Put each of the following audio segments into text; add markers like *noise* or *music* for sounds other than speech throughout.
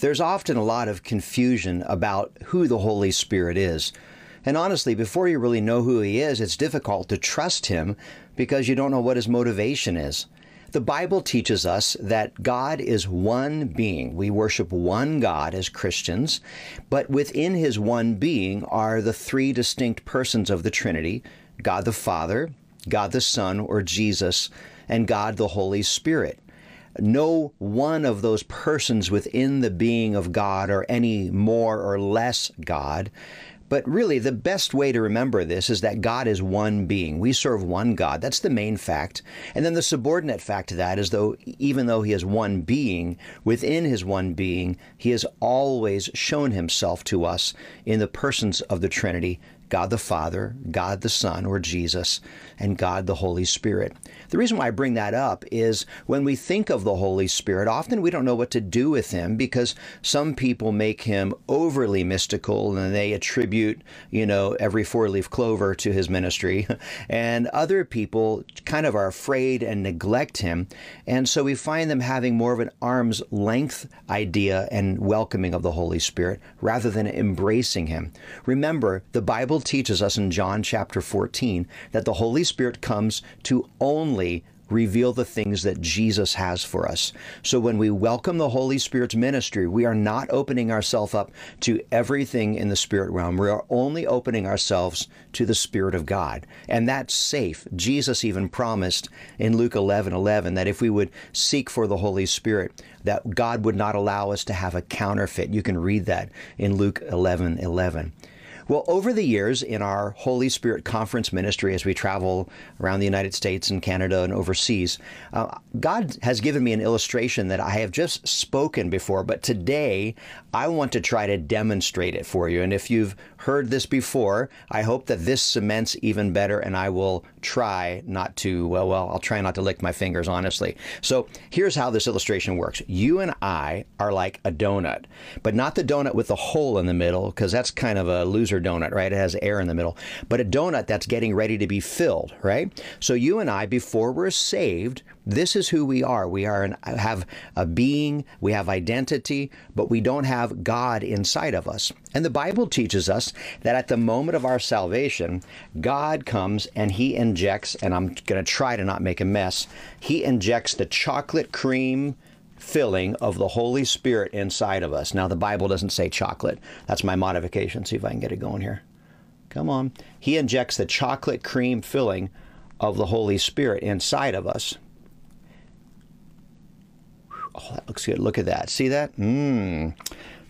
There's often a lot of confusion about who the Holy Spirit is. And honestly, before you really know who He is, it's difficult to trust Him because you don't know what His motivation is. The Bible teaches us that God is one being. We worship one God as Christians, but within His one being are the three distinct persons of the Trinity God the Father, God the Son, or Jesus, and God the Holy Spirit no one of those persons within the being of God are any more or less God. But really, the best way to remember this is that God is one being. We serve one God. That's the main fact. And then the subordinate fact to that is though even though he is one being, within his one being, he has always shown himself to us in the persons of the Trinity God the Father, God the Son, or Jesus, and God the Holy Spirit. The reason why I bring that up is when we think of the Holy Spirit, often we don't know what to do with him because some people make him overly mystical and they attribute, you know, every four leaf clover to his ministry. *laughs* And other people kind of are afraid and neglect him. And so we find them having more of an arm's length idea and welcoming of the Holy Spirit rather than embracing him. Remember, the Bible teaches us in John chapter 14 that the Holy Spirit comes to only reveal the things that Jesus has for us. So when we welcome the Holy Spirit's ministry, we are not opening ourselves up to everything in the spirit realm. We are only opening ourselves to the Spirit of God. And that's safe. Jesus even promised in Luke 11 11 that if we would seek for the Holy Spirit, that God would not allow us to have a counterfeit. You can read that in Luke 11 11. Well, over the years in our Holy Spirit Conference ministry, as we travel around the United States and Canada and overseas, uh, God has given me an illustration that I have just spoken before, but today I want to try to demonstrate it for you. And if you've heard this before, I hope that this cements even better, and I will try not to, well, well, I'll try not to lick my fingers, honestly. So here's how this illustration works you and I are like a donut, but not the donut with the hole in the middle, because that's kind of a loser donut, right? It has air in the middle, but a donut that's getting ready to be filled, right? So you and I, before we're saved, this is who we are. We are an, have a being, we have identity, but we don't have God inside of us. And the Bible teaches us that at the moment of our salvation, God comes and He injects, and I'm going to try to not make a mess, He injects the chocolate cream filling of the Holy Spirit inside of us. Now, the Bible doesn't say chocolate. That's my modification. See if I can get it going here. Come on. He injects the chocolate cream filling of the Holy Spirit inside of us. Oh, that looks good. Look at that. See that? Mmm.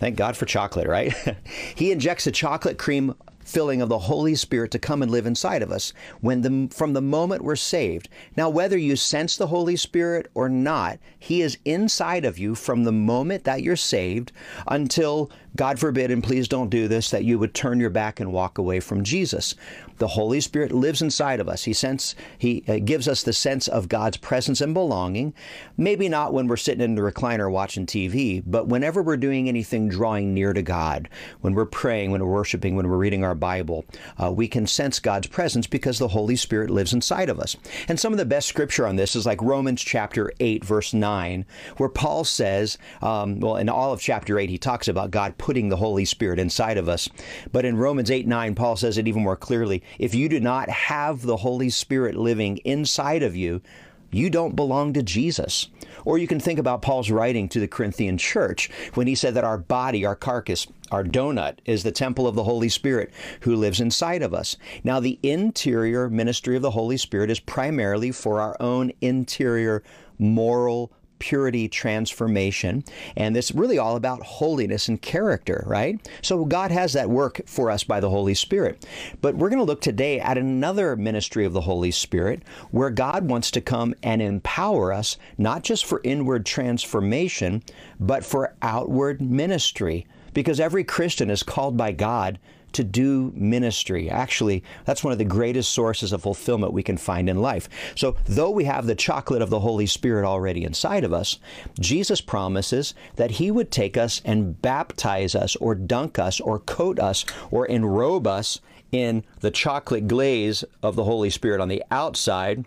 Thank God for chocolate, right? *laughs* he injects a chocolate cream filling of the Holy Spirit to come and live inside of us when the, from the moment we're saved. Now, whether you sense the Holy Spirit or not, He is inside of you from the moment that you're saved until, God forbid, and please don't do this, that you would turn your back and walk away from Jesus. The Holy Spirit lives inside of us. He sense He uh, gives us the sense of God's presence and belonging. Maybe not when we're sitting in the recliner watching TV, but whenever we're doing anything drawing near to God, when we're praying, when we're worshiping, when we're reading our Bible, uh, we can sense God's presence because the Holy Spirit lives inside of us. And some of the best scripture on this is like Romans chapter 8, verse 9, where Paul says, um, well, in all of chapter 8, he talks about God putting the Holy Spirit inside of us. But in Romans 8, 9, Paul says it even more clearly. If you do not have the Holy Spirit living inside of you, you don't belong to Jesus. Or you can think about Paul's writing to the Corinthian church when he said that our body, our carcass, our donut is the temple of the Holy Spirit who lives inside of us. Now, the interior ministry of the Holy Spirit is primarily for our own interior moral purity transformation. And it's really all about holiness and character, right? So God has that work for us by the Holy Spirit. But we're going to look today at another ministry of the Holy Spirit where God wants to come and empower us, not just for inward transformation, but for outward ministry. Because every Christian is called by God to do ministry. Actually, that's one of the greatest sources of fulfillment we can find in life. So, though we have the chocolate of the Holy Spirit already inside of us, Jesus promises that He would take us and baptize us, or dunk us, or coat us, or enrobe us in the chocolate glaze of the Holy Spirit on the outside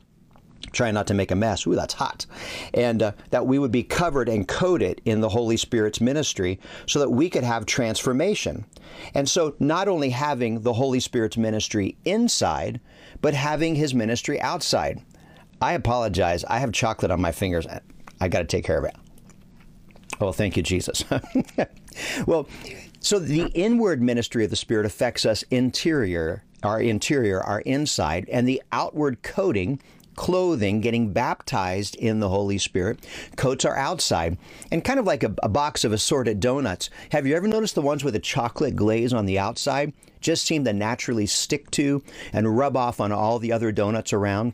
trying not to make a mess. Ooh, that's hot. And uh, that we would be covered and coated in the Holy Spirit's ministry so that we could have transformation. And so, not only having the Holy Spirit's ministry inside, but having his ministry outside. I apologize. I have chocolate on my fingers. I got to take care of it. Oh, thank you, Jesus. *laughs* well, so the inward ministry of the Spirit affects us interior, our interior, our inside, and the outward coating clothing, getting baptized in the Holy Spirit, coats are outside. And kind of like a, a, box of assorted donuts. Have you ever noticed the ones with a chocolate glaze on the outside just seem to naturally stick to and rub off on all the other donuts around?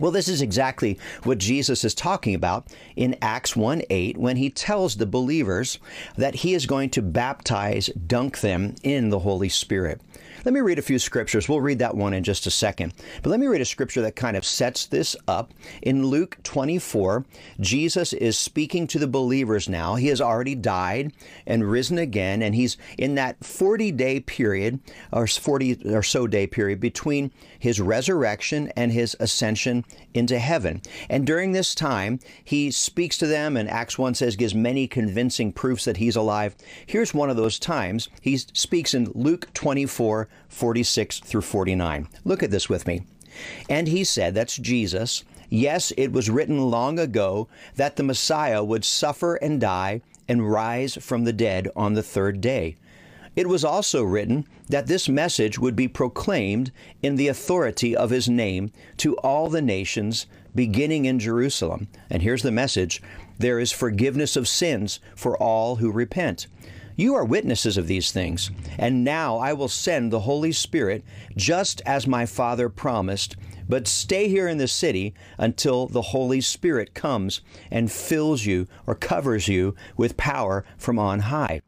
Well, this is exactly what Jesus is talking about in Acts 1 8 when he tells the believers that he is going to baptize, dunk them in the Holy Spirit. Let me read a few scriptures. We'll read that one in just a second. But let me read a scripture that kind of sets this up. In Luke 24, Jesus is speaking to the believers now. He has already died and risen again, and he's in that 40 day period, or 40 or so day period, between his resurrection and his ascension into heaven. And during this time, he speaks to them, and Acts 1 says, gives many convincing proofs that he's alive. Here's one of those times. He speaks in Luke 24, 46 through 49. Look at this with me. And he said, that's Jesus, yes, it was written long ago that the Messiah would suffer and die and rise from the dead on the third day. It was also written that this message would be proclaimed in the authority of his name to all the nations, beginning in Jerusalem. And here's the message there is forgiveness of sins for all who repent. You are witnesses of these things. And now I will send the Holy Spirit just as my Father promised. But stay here in the city until the Holy Spirit comes and fills you or covers you with power from on high.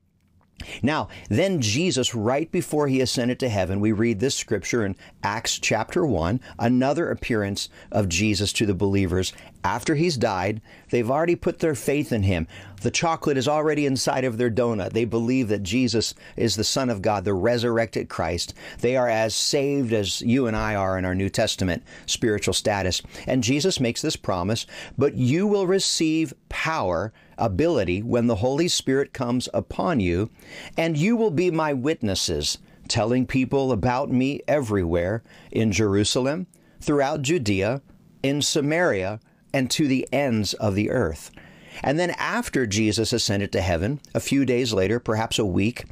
Now, then Jesus, right before he ascended to heaven, we read this scripture in Acts chapter 1, another appearance of Jesus to the believers. After he's died, they've already put their faith in him. The chocolate is already inside of their donut. They believe that Jesus is the Son of God, the resurrected Christ. They are as saved as you and I are in our New Testament spiritual status. And Jesus makes this promise, but you will receive power ability when the Holy Spirit comes upon you, and you will be my witnesses, telling people about me everywhere in Jerusalem, throughout Judea, in Samaria, and to the ends of the earth. And then after Jesus ascended to heaven, a few days later, perhaps a week,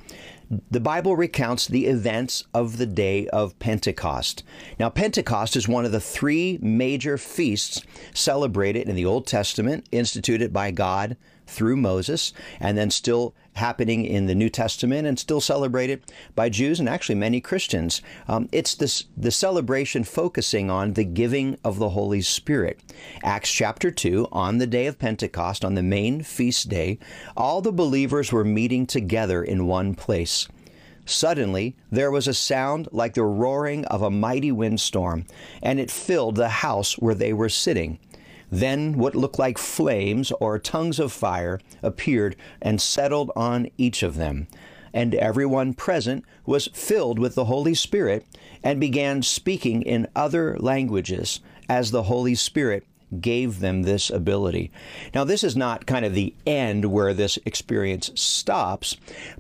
the Bible recounts the events of the day of Pentecost. Now, Pentecost is one of the three major feasts celebrated in the Old Testament, instituted by God through Moses, and then still happening in the New Testament and still celebrated by Jews and actually many Christians. Um, it's this the celebration focusing on the giving of the Holy Spirit. Acts chapter 2, on the day of Pentecost, on the main feast day, all the believers were meeting together in one place. Suddenly, there was a sound like the roaring of a mighty windstorm, and it filled the house where they were sitting. Then what looked like flames or tongues of fire appeared and settled on each of them. And everyone present was filled with the Holy Spirit and began speaking in other languages as the Holy Spirit gave them this ability. Now, this is not kind of the end where this experience stops,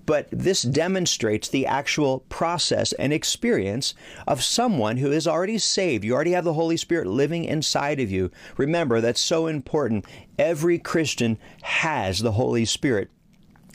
but this demonstrates the actual process and experience of someone who is already saved. You already have the Holy Spirit living inside of you. Remember, that's so important. Every Christian has the Holy Spirit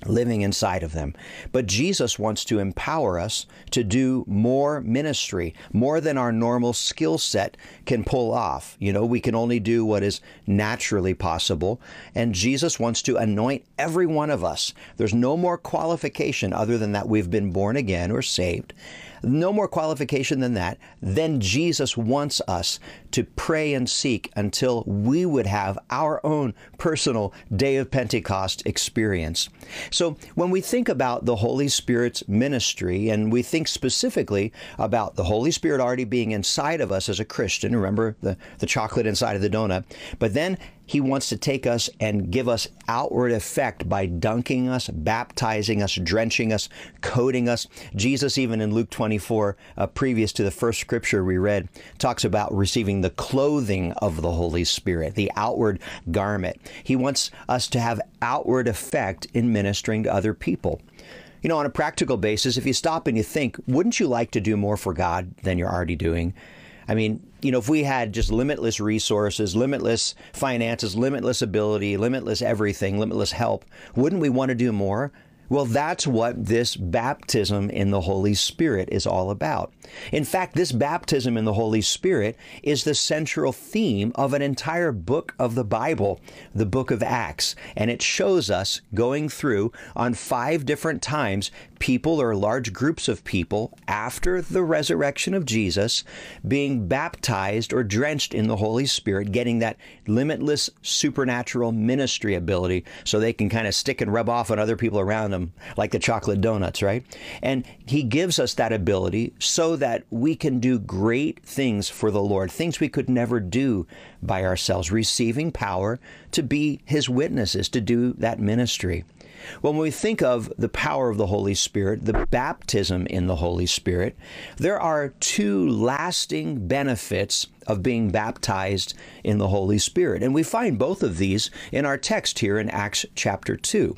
living inside of them. But Jesus wants to empower us to do more ministry, more than our normal skill set can pull off. You know, we can only do what is naturally possible. And Jesus wants to anoint every one of us. There's no more qualification other than that we've been born again or saved no more qualification than that. Then Jesus wants us to pray and seek until we would have our own personal day of Pentecost experience. So when we think about the Holy Spirit's ministry and we think specifically about the Holy Spirit already being inside of us as a Christian, remember the, the chocolate inside of the donut, but then He wants to take us and give us outward effect by dunking us, baptizing us, drenching us, coating us. Jesus, even in Luke 24, uh, previous to the first scripture we read, talks about receiving the clothing of the Holy Spirit, the outward garment. He wants us to have outward effect in ministering to other people. You know, on a practical basis, if you stop and you think, wouldn't you like to do more for God than you're already doing? I mean, you know, if we had just limitless resources, limitless finances, limitless ability, limitless everything, limitless help, wouldn't we want to do more? Well, that's what this baptism in the Holy Spirit is all about. In fact, this baptism in the Holy Spirit is the central theme of an entire book of the Bible, the book of Acts. And it shows us going through on five different times people or large groups of people after the resurrection of Jesus being baptized or drenched in the Holy Spirit, getting that limitless supernatural ministry ability so they can kind of stick and rub off on other people around them, like the chocolate donuts, right? And He gives us that ability so that we can do great things for the Lord, things we could never do by ourselves, receiving power to be His witnesses, to do that ministry. When we think of the power of the Holy Spirit, the baptism in the Holy Spirit, there are two lasting benefits of being baptized in the Holy Spirit. And we find both of these in our text here in Acts chapter 2.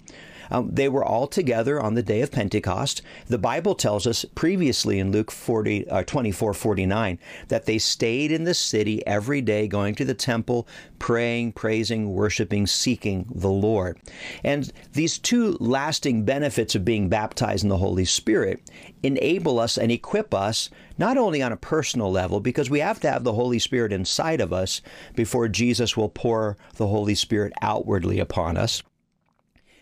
Um, they were all together on the day of Pentecost. The Bible tells us previously in Luke 40, uh, 24 49 that they stayed in the city every day, going to the temple, praying, praising, worshiping, seeking the Lord. And these two lasting benefits of being baptized in the Holy Spirit enable us and equip us not only on a personal level, because we have to have the Holy Spirit inside of us before Jesus will pour the Holy Spirit outwardly upon us.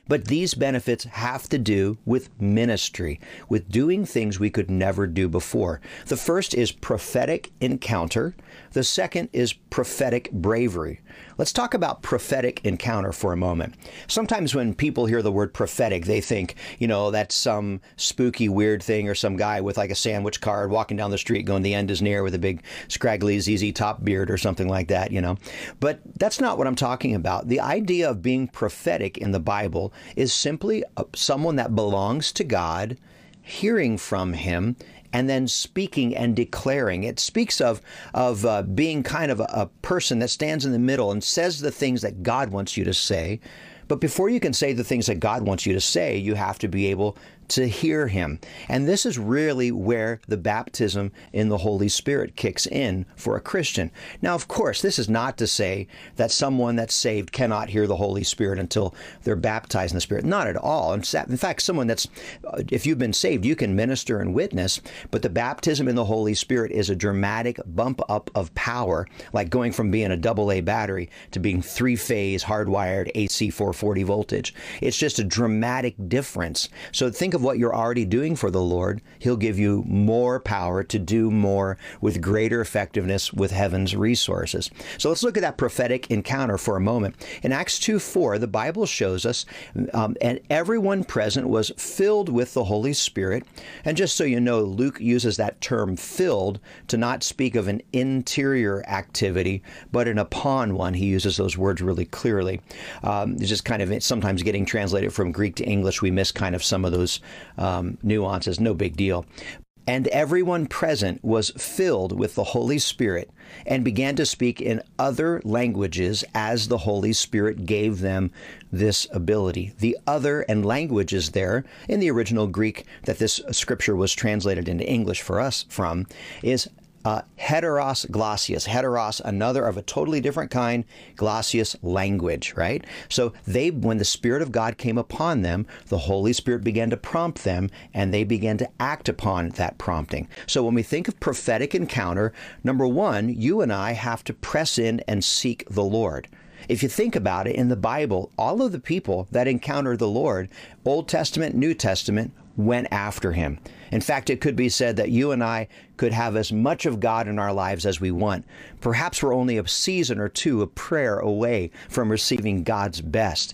But these benefits have to do with ministry, with doing things we could never do before. The first is prophetic encounter. The second is prophetic bravery. Let's talk about prophetic encounter for a moment. Sometimes when people hear the word prophetic, they think, you know, that's some spooky, weird thing or some guy with like a sandwich card walking down the street going, the end is near with a big, scraggly, ZZ top beard or something like that, you know. But that's not what I'm talking about. The idea of being prophetic in the Bible is simply someone that belongs to God, hearing from Him, and then speaking and declaring. It speaks of of uh, being kind of a, a person that stands in the middle and says the things that God wants you to say. But before you can say the things that God wants you to say, you have to be able to hear him. And this is really where the baptism in the Holy Spirit kicks in for a Christian. Now, of course, this is not to say that someone that's saved cannot hear the Holy Spirit until they're baptized in the Spirit. Not at all. In fact, someone that's, uh, if you've been saved, you can minister and witness, but the baptism in the Holy Spirit is a dramatic bump up of power, like going from being a double A battery to being three phase hardwired AC 440 voltage. It's just a dramatic difference. So think of what you're already doing for the Lord, He'll give you more power to do more with greater effectiveness with heaven's resources. So let's look at that prophetic encounter for a moment. In Acts 2 4, the Bible shows us, um, and everyone present was filled with the Holy Spirit. And just so you know, Luke uses that term filled to not speak of an interior activity, but an upon one. He uses those words really clearly. Um, it's just kind of sometimes getting translated from Greek to English, we miss kind of some of those um, nuances, no big deal. And everyone present was filled with the Holy Spirit and began to speak in other languages as the Holy Spirit gave them this ability. The other and languages there in the original Greek that this scripture was translated into English for us from is uh, heteros glossius. Heteros, another of a totally different kind, glossius language, right? So they, when the Spirit of God came upon them, the Holy Spirit began to prompt them and they began to act upon that prompting. So when we think of prophetic encounter, number one, you and I have to press in and seek the Lord. If you think about it, in the Bible, all of the people that encounter the Lord, Old Testament, New Testament, went after him. In fact, it could be said that you and I could have as much of God in our lives as we want. Perhaps we're only a season or two of prayer away from receiving God's best.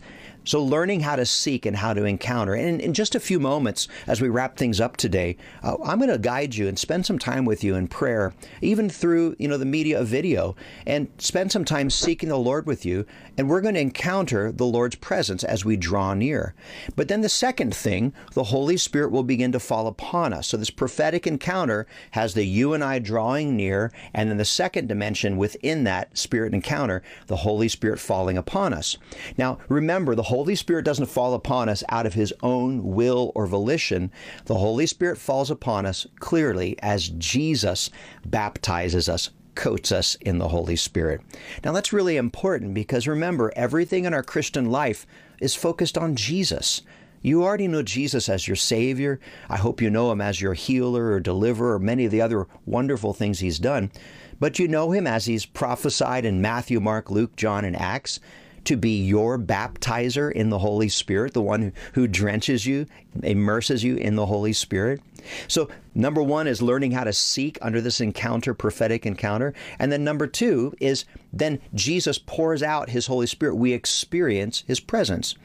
So, learning how to seek and how to encounter. And in just a few moments, as we wrap things up today, uh, I'm going to guide you and spend some time with you in prayer, even through you know the media of video, and spend some time seeking the Lord with you. And we're going to encounter the Lord's presence as we draw near. But then the second thing, the Holy Spirit will begin to fall upon us. So this prophetic encounter has the you and I drawing near, and then the second dimension within that spirit encounter, the Holy Spirit falling upon us. Now, remember, the Holy Spirit doesn't fall upon us out of his own will or volition. The Holy Spirit falls upon us clearly as Jesus baptizes us coats us in the Holy Spirit. Now, that's really important because remember, everything in our Christian life is focused on Jesus. You already know Jesus as your Savior. I hope you know Him as your healer or deliverer or many of the other wonderful things He's done. But you know Him as He's prophesied in Matthew, Mark, Luke, John, and Acts to be your baptizer in the Holy Spirit, the one who, drenches you, immerses you in the Holy Spirit. So, number one is learning how to seek under this encounter, prophetic encounter. And then number two is then Jesus pours out his Holy Spirit. We experience his presence.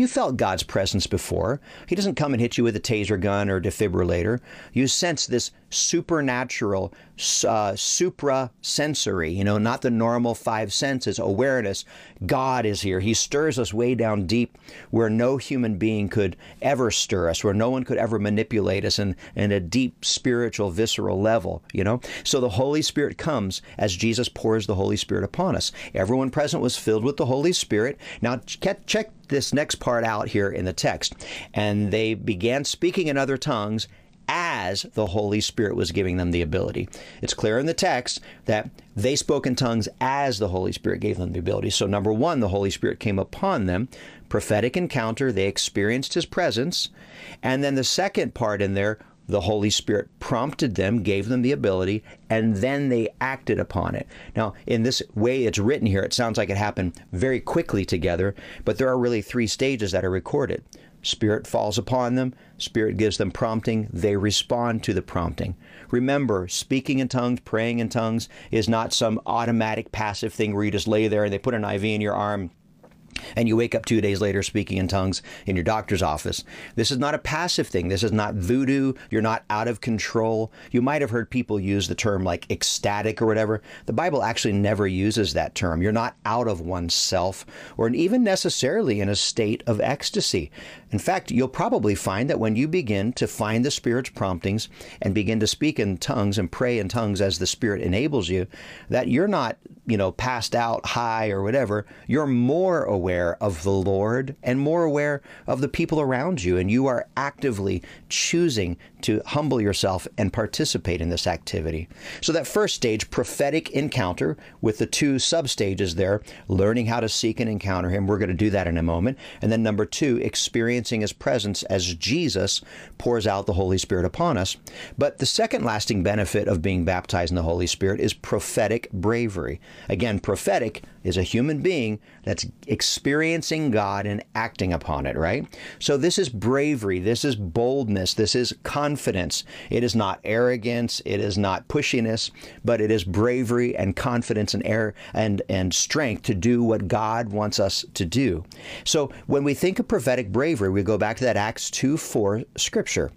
You felt God's presence before. He doesn't come and hit you with a taser gun or defibrillator. You sense this supernatural, uh, supra sensory, you know, not the normal five senses, awareness. God is here. He stirs us way down deep where no human being could ever stir us, where no one could ever manipulate us in, in a deep spiritual, visceral level, you know? So the Holy Spirit comes as Jesus pours the Holy Spirit upon us. Everyone present was filled with the Holy Spirit. Now, check, check this next part out here in the text. And they began speaking in other tongues as the Holy Spirit was giving them the ability. It's clear in the text that they spoke in tongues as the Holy Spirit gave them the ability. So, number one, the Holy Spirit came upon them, prophetic encounter, they experienced His presence. And then the second part in there, the Holy Spirit prompted them, gave them the ability, and then they acted upon it. Now, in this way it's written here, it sounds like it happened very quickly together, but there are really three stages that are recorded. Spirit falls upon them, Spirit gives them prompting, they respond to the prompting. Remember, speaking in tongues, praying in tongues is not some automatic passive thing where you just lay there and they put an IV in your arm and you wake up two days later speaking in tongues in your doctor's office. This is not a passive thing. This is not voodoo. You're not out of control. You might have heard people use the term like ecstatic or whatever. The Bible actually never uses that term. You're not out of oneself or even necessarily in a state of ecstasy. In fact, you'll probably find that when you begin to find the Spirit's promptings and begin to speak in tongues and pray in tongues as the Spirit enables you, that you're not, you know, passed out high or whatever. You're more aware of the Lord and more aware of the people around you. And you are actively choosing to humble yourself and participate in this activity. So, that first stage, prophetic encounter, with the two sub stages there, learning how to seek and encounter Him. We're going to do that in a moment. And then, number two, experiencing His presence as Jesus pours out the Holy Spirit upon us. But the second lasting benefit of being baptized in the Holy Spirit is prophetic bravery. Again, prophetic is a human being that's experiencing God and acting upon it, right? So this is bravery, this is boldness, this is confidence. It is not arrogance, it is not pushiness, but it is bravery and confidence and air and and strength to do what God wants us to do. So when we think of prophetic bravery, we go back to that Acts 2 4 scripture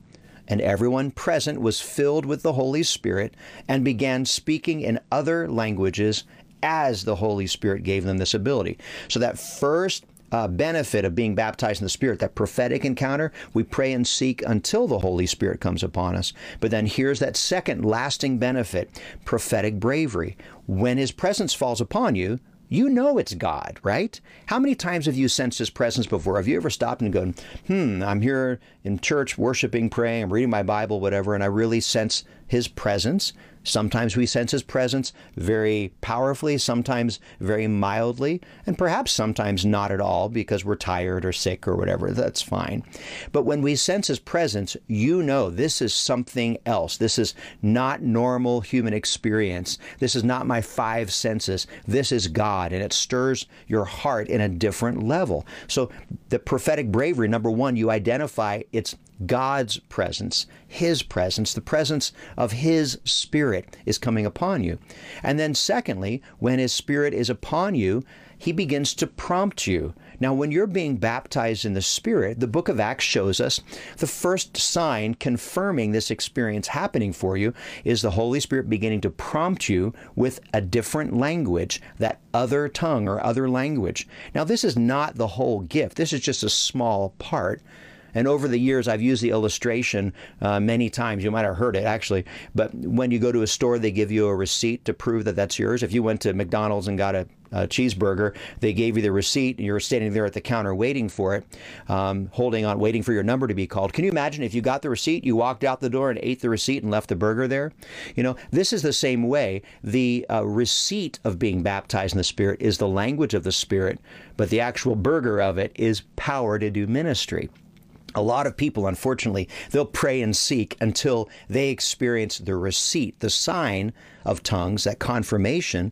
and everyone present was filled with the Holy Spirit and began speaking in other languages as the Holy Spirit gave them this ability. So that first uh, benefit of being baptized in the Spirit, that prophetic encounter, we pray and seek until the Holy Spirit comes upon us. But then here's that second lasting benefit prophetic bravery. When His presence falls upon you, you know it's God, right? How many times have you sensed His presence before? Have you ever stopped and gone, hmm, I'm here in church worshiping, praying, I'm reading my Bible, whatever, and I really sense His presence? Sometimes we sense His presence very powerfully, sometimes very mildly, and perhaps sometimes not at all because we're tired or sick or whatever. That's fine. But when we sense His presence, you know this is something else. This is not normal human experience. This is not my five senses. This is God, and it stirs your heart in a different level. So, the prophetic bravery, number one, you identify it's God's presence, His presence, the presence of His Spirit is coming upon you. And then, secondly, when His Spirit is upon you, He begins to prompt you. Now, when you're being baptized in the Spirit, the book of Acts shows us the first sign confirming this experience happening for you is the Holy Spirit beginning to prompt you with a different language, that other tongue or other language. Now, this is not the whole gift, this is just a small part. And over the years, I've used the illustration uh, many times. You might have heard it actually. But when you go to a store, they give you a receipt to prove that that's yours. If you went to McDonald's and got a, cheeseburger, they gave you the receipt, and you're standing there at the counter waiting for it, um, holding on, waiting for your number to be called. Can you imagine if you got the receipt, you walked out the door and ate the receipt and left the burger there? You know, this is the same way. The uh, receipt of being baptized in the Spirit is the language of the Spirit, but the actual burger of it is power to do ministry a lot of people, unfortunately, they'll pray and seek until they experience the receipt, the sign of tongues, that confirmation,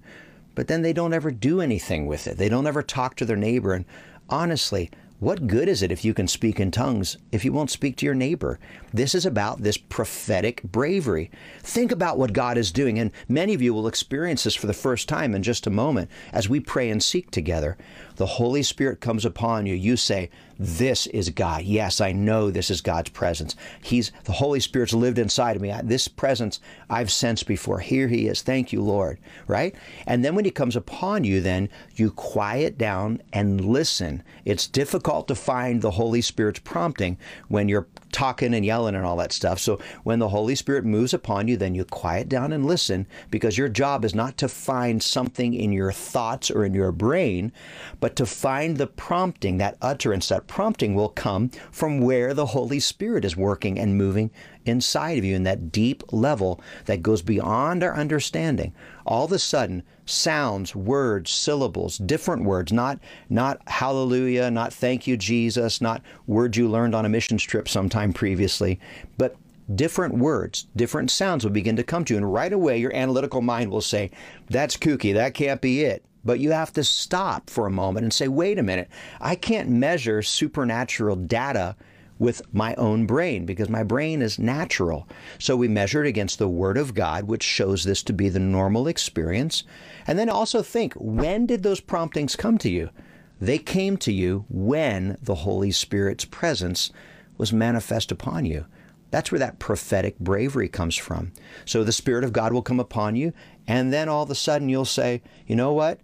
but then they don't ever do anything with it. They don't ever talk to their neighbor. And honestly, what good is it if you can speak in tongues if you won't speak to your neighbor? This is about this prophetic bravery. Think about what God is doing, and many of you will experience this for the first time in just a moment as we pray and seek together. The Holy Spirit comes upon you. You say, this is God. Yes, I know this is God's presence. He's the Holy Spirit's lived inside of me. This presence I've sensed before. Here he is. Thank you, Lord. Right? And then when he comes upon you, then you quiet down and listen. It's difficult to find the Holy Spirit's prompting when you're talking and yelling and all that stuff. So when the Holy Spirit moves upon you, then you quiet down and listen because your job is not to find something in your thoughts or in your brain, but to find the prompting, that utterance, that prompting will come from where the Holy Spirit is working and moving inside of you in that deep level that goes beyond our understanding. All of a sudden, sounds, words, syllables, different words, not not hallelujah, not thank you Jesus, not words you learned on a missions trip sometime previously, but different words, different sounds will begin to come to you. And right away, your analytical mind will say, That's kooky. That can't be it. But you have to stop for a moment and say, wait a minute, I can't measure supernatural data with my own brain because my brain is natural. So we measure it against the Word of God, which shows this to be the normal experience. And then also think when did those promptings come to you? They came to you when the Holy Spirit's presence was manifest upon you. That's where that prophetic bravery comes from. So the Spirit of God will come upon you, and then all of a sudden you'll say, you know what?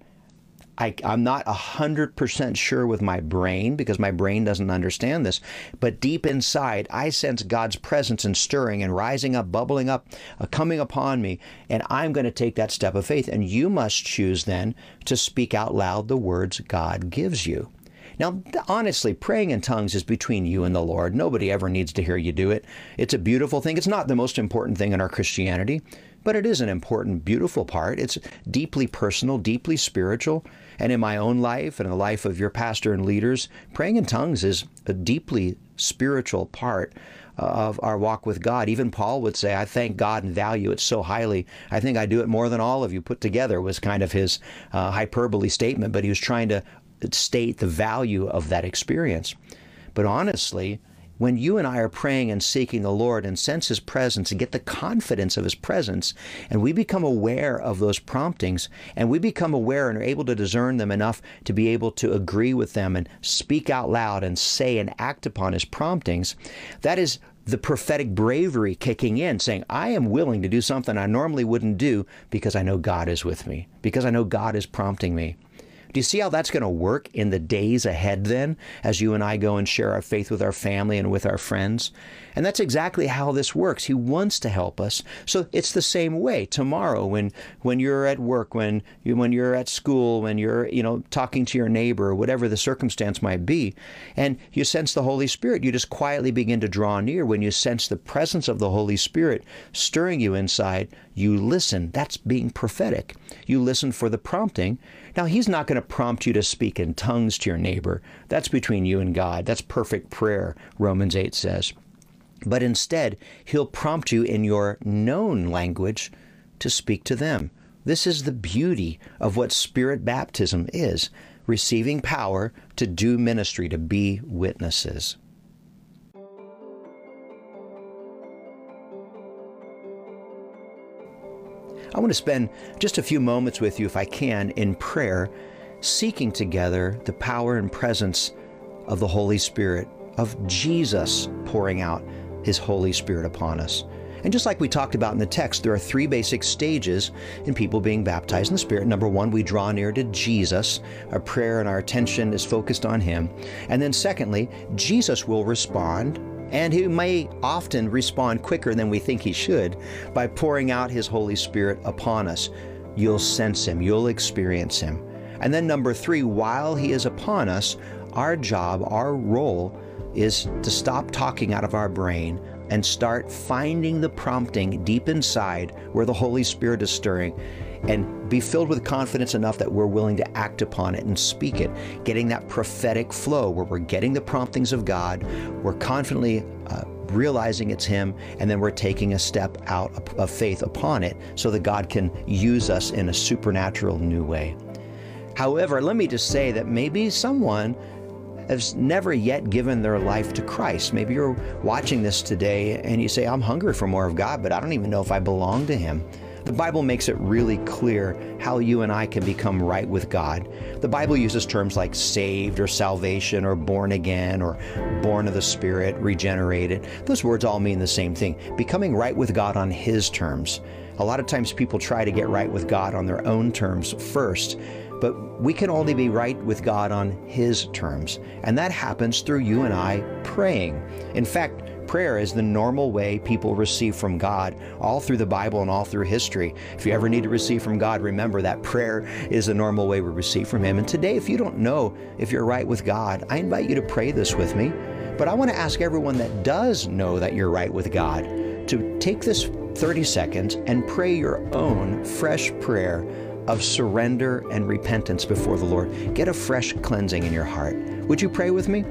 I, am not 100% sure with my brain because my brain doesn't understand this. But deep inside, I sense God's presence and stirring and rising up, bubbling up, uh, coming upon me. And I'm going to take that step of faith. And you must choose then to speak out loud the words God gives you. Now, honestly, praying in tongues is between you and the Lord. Nobody ever needs to hear you do it. It's a beautiful thing. It's not the most important thing in our Christianity, but it is an important, beautiful part. It's deeply personal, deeply spiritual. And in my own life and the life of your pastor and leaders, praying in tongues is a deeply spiritual part uh, of our walk with God. Even Paul would say, I thank God and value it so highly. I think I do it more than all of you put together, was kind of his uh, hyperbole statement, but he was trying to state the value of that experience. But honestly, when you and I are praying and seeking the Lord and sense His presence and get the confidence of His presence, and we become aware of those promptings, and we become aware and are able to discern them enough to be able to agree with them and speak out loud and say and act upon His promptings, that is the prophetic bravery kicking in, saying, I am willing to do something I normally wouldn't do because I know God is with me, because I know God is prompting me. Do you see how that's going to work in the days ahead then, as you and I go and share our faith with our family and with our friends? And that's exactly how this works. He wants to help us. So it's the same way tomorrow when when you're at work, when you, when you're at school, when you're, you know, talking to your neighbor, whatever the circumstance might be, and you sense the Holy Spirit, you just quietly begin to draw near. When you sense the presence of the Holy Spirit stirring you inside, you listen. That's being prophetic. You listen for the prompting now, He's not going to prompt you to speak in tongues to your neighbor. That's between you and God. That's perfect prayer, Romans 8 says. But instead, He'll prompt you in your known language to speak to them. This is the beauty of what Spirit baptism is receiving power to do ministry, to be witnesses. I want to spend just a few moments with you, if I can, in prayer seeking together the power and presence of the Holy Spirit, of Jesus pouring out His Holy Spirit upon us. And just like we talked about in the text, there are three basic stages in people being baptized in the Spirit. Number one, we draw near to Jesus. Our prayer and our attention is focused on Him. And then, secondly, Jesus will respond and he may often respond quicker than we think he should by pouring out his Holy Spirit upon us. You'll sense him, you'll experience him. And then, number three, while he is upon us, our job, our role is to stop talking out of our brain and start finding the prompting deep inside where the Holy Spirit is stirring and be filled with confidence enough that we're willing to act upon it and speak it, getting that prophetic flow where we're getting the promptings of God, we're confidently uh, realizing it's Him, and then we're taking a step out of faith upon it so that God can use us in a supernatural new way. However, let me just say that maybe someone has never yet given their life to Christ. Maybe you're watching this today and you say, I'm hungry for more of God, but I don't even know if I belong to Him. The Bible makes it really clear how you and I can become right with God. The Bible uses terms like saved or salvation or born again or born of the Spirit, regenerated. Those words all mean the same thing becoming right with God on His terms. A lot of times people try to get right with God on their own terms first. But we can only be right with God on His terms. And that happens through you and I praying. In fact, prayer is the normal way people receive from God all through the Bible and all through history. If you ever need to receive from God, remember that prayer is the normal way we receive from Him. And today, if you don't know if you're right with God, I invite you to pray this with me. But I want to ask everyone that does know that you're right with God to take this 30 seconds and pray your own fresh prayer of surrender and repentance before the Lord. Get a fresh cleansing in your heart. Would you pray with me?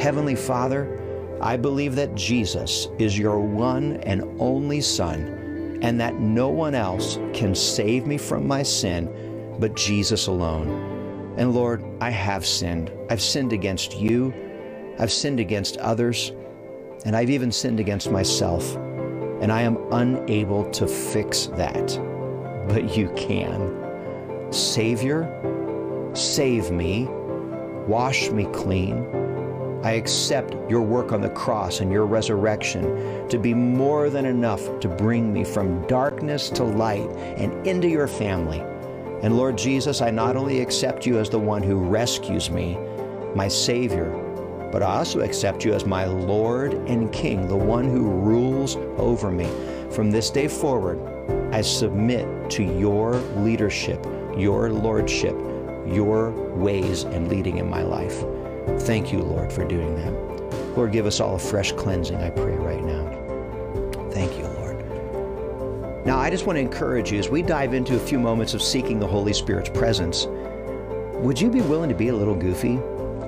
Heavenly Father, I believe that Jesus is your one and only Son, and that no one else can save me from my sin but Jesus alone. And Lord, I have sinned. I've sinned against you, I've sinned against others, and I've even sinned against myself. And I am unable to fix that. But you can. Savior, save me, wash me clean. I accept your work on the cross and your resurrection to be more than enough to bring me from darkness to light and into your family. And Lord Jesus, I not only accept you as the one who rescues me, my Savior, but I also accept you as my Lord and King, the one who rules over me. From this day forward, I submit to your leadership your lordship, your ways and leading in my life. Thank you, Lord, for doing that. Lord, give us all a fresh cleansing, I pray right now. Thank you, Lord. Now, I just want to encourage you as we dive into a few moments of seeking the Holy Spirit's presence. Would you be willing to be a little goofy?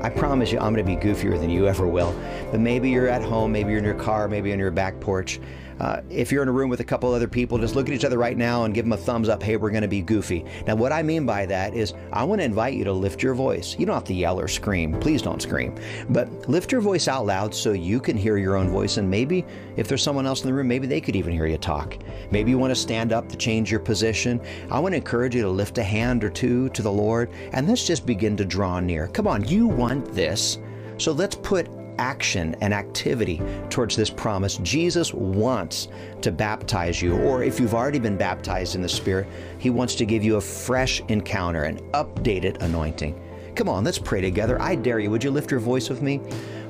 I promise you, I'm going to be goofier than you ever will. But maybe you're at home, maybe you're in your car, maybe on your back porch. Uh, if you're in a room with a couple other people, just look at each other right now and give them a thumbs up. Hey, we're going to be goofy. Now, what I mean by that is I want to invite you to lift your voice. You don't have to yell or scream. Please don't scream. But lift your voice out loud so you can hear your own voice. And maybe if there's someone else in the room, maybe they could even hear you talk. Maybe you want to stand up to change your position. I want to encourage you to lift a hand or two to the Lord and let's just begin to draw near. Come on, you want this. So let's put action and activity towards this promise. Jesus wants to baptize you, or if you've already been baptized in the Spirit, He wants to give you a fresh encounter, an updated anointing. Come on, let's pray together. I dare you. Would you lift your voice with me?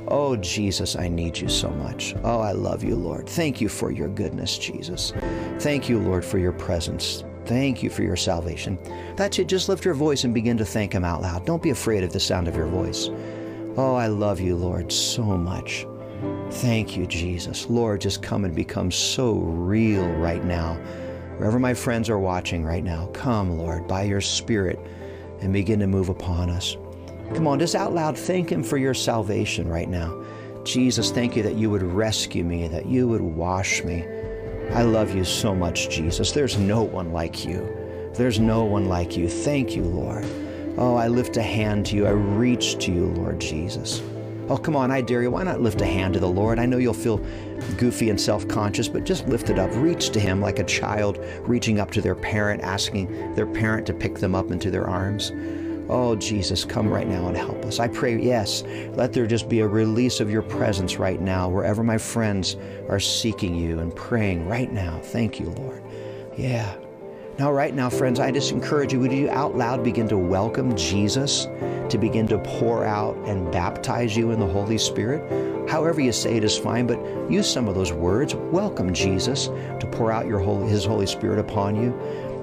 Oh, Jesus, I need you so much. Oh, I love you, Lord. Thank you for your goodness, Jesus. Thank you, Lord, for your presence. Thank you for your salvation. That's it. Just lift your voice and begin to thank Him out loud. Don't be afraid of the sound of your voice. Oh, I love you, Lord, so much. Thank you, Jesus. Lord, just come and become so real right now. Wherever my friends are watching right now, come, Lord, by your Spirit and begin to move upon us. Come on, just out loud, thank Him for your salvation right now. Jesus, thank you that you would rescue me, that you would wash me. I love you so much, Jesus. There's no one like you. There's no one like you. Thank you, Lord. Oh, I lift a hand to you. I reach to you, Lord Jesus. Oh, come on, I dare you. Why not lift a hand to the Lord? I know you'll feel goofy and self conscious, but just lift it up. Reach to Him like a child reaching up to their parent, asking their parent to pick them up into their arms. Oh, Jesus, come right now and help us. I pray, yes, let there just be a release of your presence right now, wherever my friends are seeking you and praying right now. Thank you, Lord. Yeah. Now, right now, friends, I just encourage you, would you out loud begin to welcome Jesus to begin to pour out and baptize you in the Holy Spirit? However you say it is fine, but use some of those words. Welcome Jesus to pour out your Holy, His Holy Spirit upon you.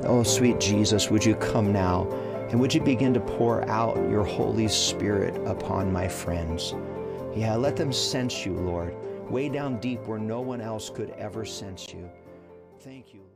Oh, sweet Jesus, would you come now and would you begin to pour out your Holy Spirit upon my friends? Yeah, let them sense you, Lord, way down deep where no one else could ever sense you. Thank you.